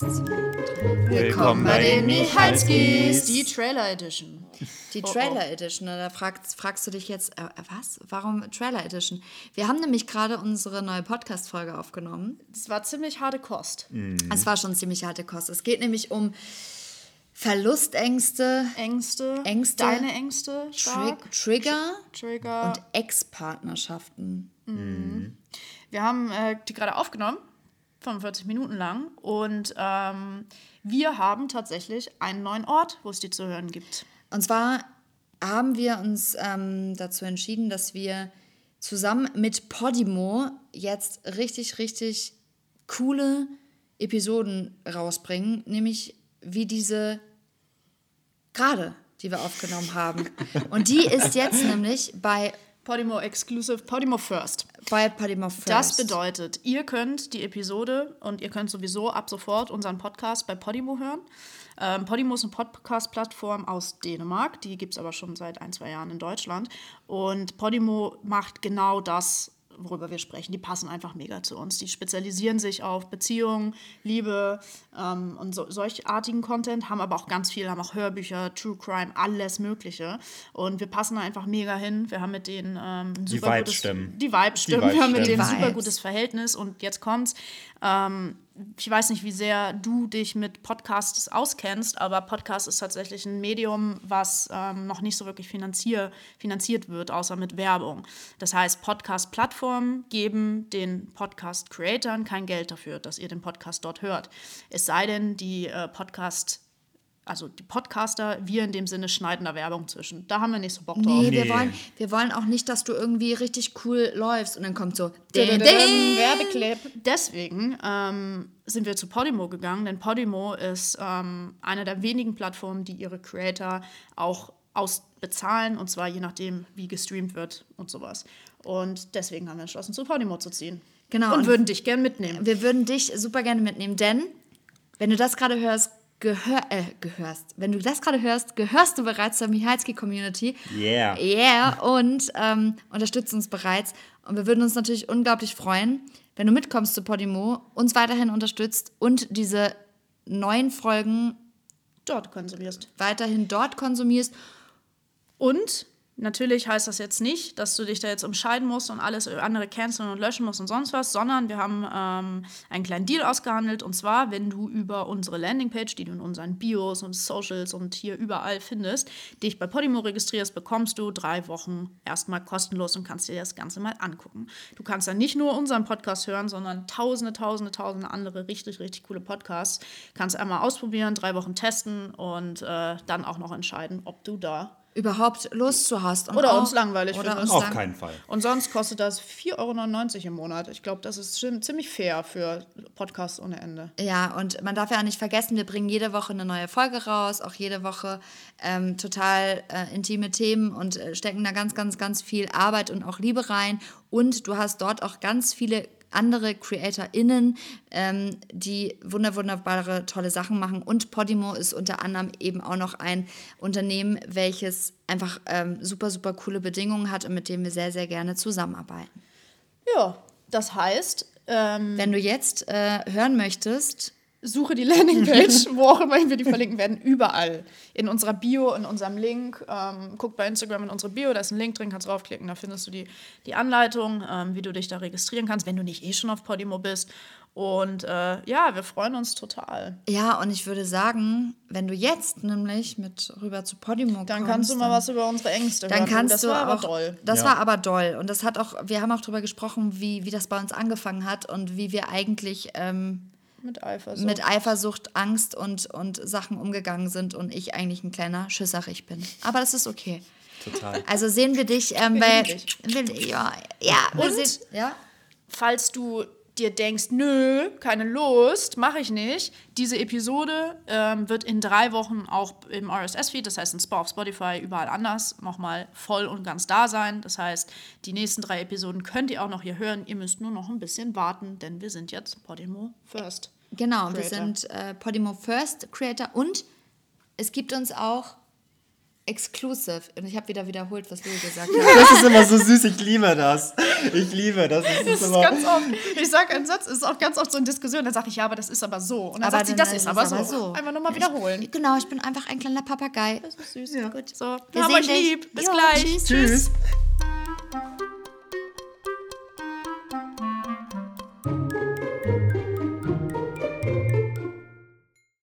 Drei. Willkommen bei den Michalskis. Die Trailer Edition. Die Trailer Edition. Da fragst, fragst du dich jetzt, äh, was? Warum Trailer Edition? Wir haben nämlich gerade unsere neue Podcast-Folge aufgenommen. Das war ziemlich harte Kost. Es war schon ziemlich harte Kost. Es geht nämlich um Verlustängste, Ängste. Ängste. Deine Ängste. Trig Stark. Trigger Trigger. und Ex-Partnerschaften. Wir haben äh, die gerade aufgenommen, 45 Minuten lang. Und ähm, wir haben tatsächlich einen neuen Ort, wo es die zu hören gibt. Und zwar haben wir uns ähm, dazu entschieden, dass wir zusammen mit Podimo jetzt richtig, richtig coole Episoden rausbringen, nämlich wie diese gerade, die wir aufgenommen haben. Und die ist jetzt nämlich bei, Podimo Exclusive, Podimo First. Bei Podimo First. Das bedeutet, ihr könnt die Episode und ihr könnt sowieso ab sofort unseren Podcast bei Podimo hören. Ähm, Podimo ist eine Podcast-Plattform aus Dänemark, die gibt es aber schon seit ein, zwei Jahren in Deutschland. Und Podimo macht genau das, worüber wir sprechen. Die passen einfach mega zu uns. Die spezialisieren sich auf Beziehungen, Liebe ähm, und so, solchartigen Content, haben aber auch ganz viel, haben auch Hörbücher, True Crime, alles Mögliche. Und wir passen da einfach mega hin. Wir haben mit denen ähm, ein Die super Vibes gutes, stimmen. Die Vibes Die stimmen. Vibes wir haben mit denen super Vibes. gutes Verhältnis und jetzt kommt's. Ähm, ich weiß nicht, wie sehr du dich mit Podcasts auskennst, aber Podcast ist tatsächlich ein Medium, was ähm, noch nicht so wirklich finanzier finanziert wird, außer mit Werbung. Das heißt, Podcast-Plattformen geben den Podcast-Creatern kein Geld dafür, dass ihr den Podcast dort hört. Es sei denn, die äh, Podcast- also die Podcaster, wir in dem Sinne schneiden da Werbung zwischen. Da haben wir nicht so Bock drauf. Nee, wir Nee. wollen, wir wollen auch nicht, dass du irgendwie richtig cool läufst und dann kommt so. Werbeclip. Deswegen ähm, sind wir zu Podimo gegangen, denn Podimo ist ähm, eine der wenigen Plattformen, die ihre Creator auch ausbezahlen und zwar je nachdem, wie gestreamt wird und sowas. Und deswegen haben wir entschlossen, zu Podimo zu ziehen. Genau, Und und- würden dich gern mitnehmen. Wir würden dich super gerne mitnehmen, denn wenn du das gerade hörst, gehör, äh, gehörst, wenn du das gerade hörst, gehörst du bereits zur Michalski Community. Yeah. Yeah, und ähm, unterstützt uns bereits. Und wir würden uns natürlich unglaublich freuen, wenn du mitkommst zu Podimo, uns weiterhin unterstützt und diese neuen Folgen Dort konsumierst. weiterhin dort konsumierst. Und natürlich heißt das jetzt nicht, dass du dich da jetzt entscheiden musst und alles andere canceln und löschen musst und sonst was, sondern wir haben ähm, einen kleinen Deal ausgehandelt. Und zwar, wenn du über unsere Landingpage, die du in unseren Bios und Socials und hier überall findest, dich bei Podimo registrierst, bekommst du drei Wochen erstmal kostenlos und kannst dir das Ganze mal angucken. Du kannst dann nicht nur unseren Podcast hören, sondern tausende, tausende, tausende andere richtig, richtig coole Podcasts. Kannst einmal ausprobieren, drei Wochen testen und äh, dann auch noch entscheiden, ob du da Überhaupt Lust zu hast. Und Oder auch- uns langweilig oder findest. uns Auf lang- keinen Fall. Und sonst kostet das 4,99 Euro im Monat. Ich glaube, das ist ziemlich fair für Podcasts ohne Ende. Ja, und man darf ja auch nicht vergessen, wir bringen jede Woche eine neue Folge raus, auch jede Woche ähm, total äh, intime Themen und äh, stecken da ganz, ganz, ganz viel Arbeit und auch Liebe rein. Und du hast dort auch ganz viele andere CreatorInnen, ähm, die wunder, wunderbare, tolle Sachen machen. Und Podimo ist unter anderem eben auch noch ein Unternehmen, welches einfach ähm, super, super coole Bedingungen hat und mit dem wir sehr, sehr gerne zusammenarbeiten. Ja, das heißt, ähm, Wenn du jetzt äh, hören möchtest, suche die Landingpage, wo auch immer wir die verlinken werden, überall. In unserer Bio, in unserem Link. Ähm, guck bei Instagram in unsere Bio, da ist ein Link drin, kannst draufklicken, da findest du die, die Anleitung, ähm, wie du dich da registrieren kannst, wenn du nicht eh schon auf Podimo bist. Und äh, ja, wir freuen uns total. Ja, und ich würde sagen, wenn du jetzt nämlich mit rüber zu Podimo Dann kommst, kannst du mal dann, was über unsere Ängste dann hören. kannst das du war auch, aber toll. Das Ja. war aber doll und das hat auch, wir haben auch darüber gesprochen, wie, wie das bei uns angefangen hat und wie wir eigentlich ähm, Mit Eifersucht. mit Eifersucht, Angst und, und Sachen umgegangen sind und ich eigentlich ein kleiner Schisserich bin. Aber das ist okay. Total. Also sehen wir dich ähm, Wir bei, will- ja, ja, wir Und? sehen, ja, falls du dir denkst, nö, keine Lust, mache ich nicht. Diese Episode ähm, wird in drei Wochen auch im RSS-Feed, das heißt in auf Spotify, überall anders, nochmal voll und ganz da sein. Das heißt, die nächsten drei Episoden könnt ihr auch noch hier hören. Ihr müsst nur noch ein bisschen warten, denn wir sind jetzt Podimo First. Genau, wir Creator. sind äh, Podimo First Creator und es gibt uns auch exclusive. Und ich habe wieder wiederholt, was Louis gesagt Das hat. ist immer so süß, ich liebe das. Ich liebe das. Das Das ist immer, ganz oft. Ich sage einen Satz, ist auch ganz oft so in Diskussion, dann sage ich, ja, aber das ist aber so. Und dann Aber sagt sie, dann das ist ist es aber, so. so. Einfach nochmal wiederholen. Genau, ich bin einfach ein kleiner Papagei. Das ist süß. Ja. Gut. So, wir Wir haben euch lieb. Bis Jo, gleich. tschüss. Tschüss.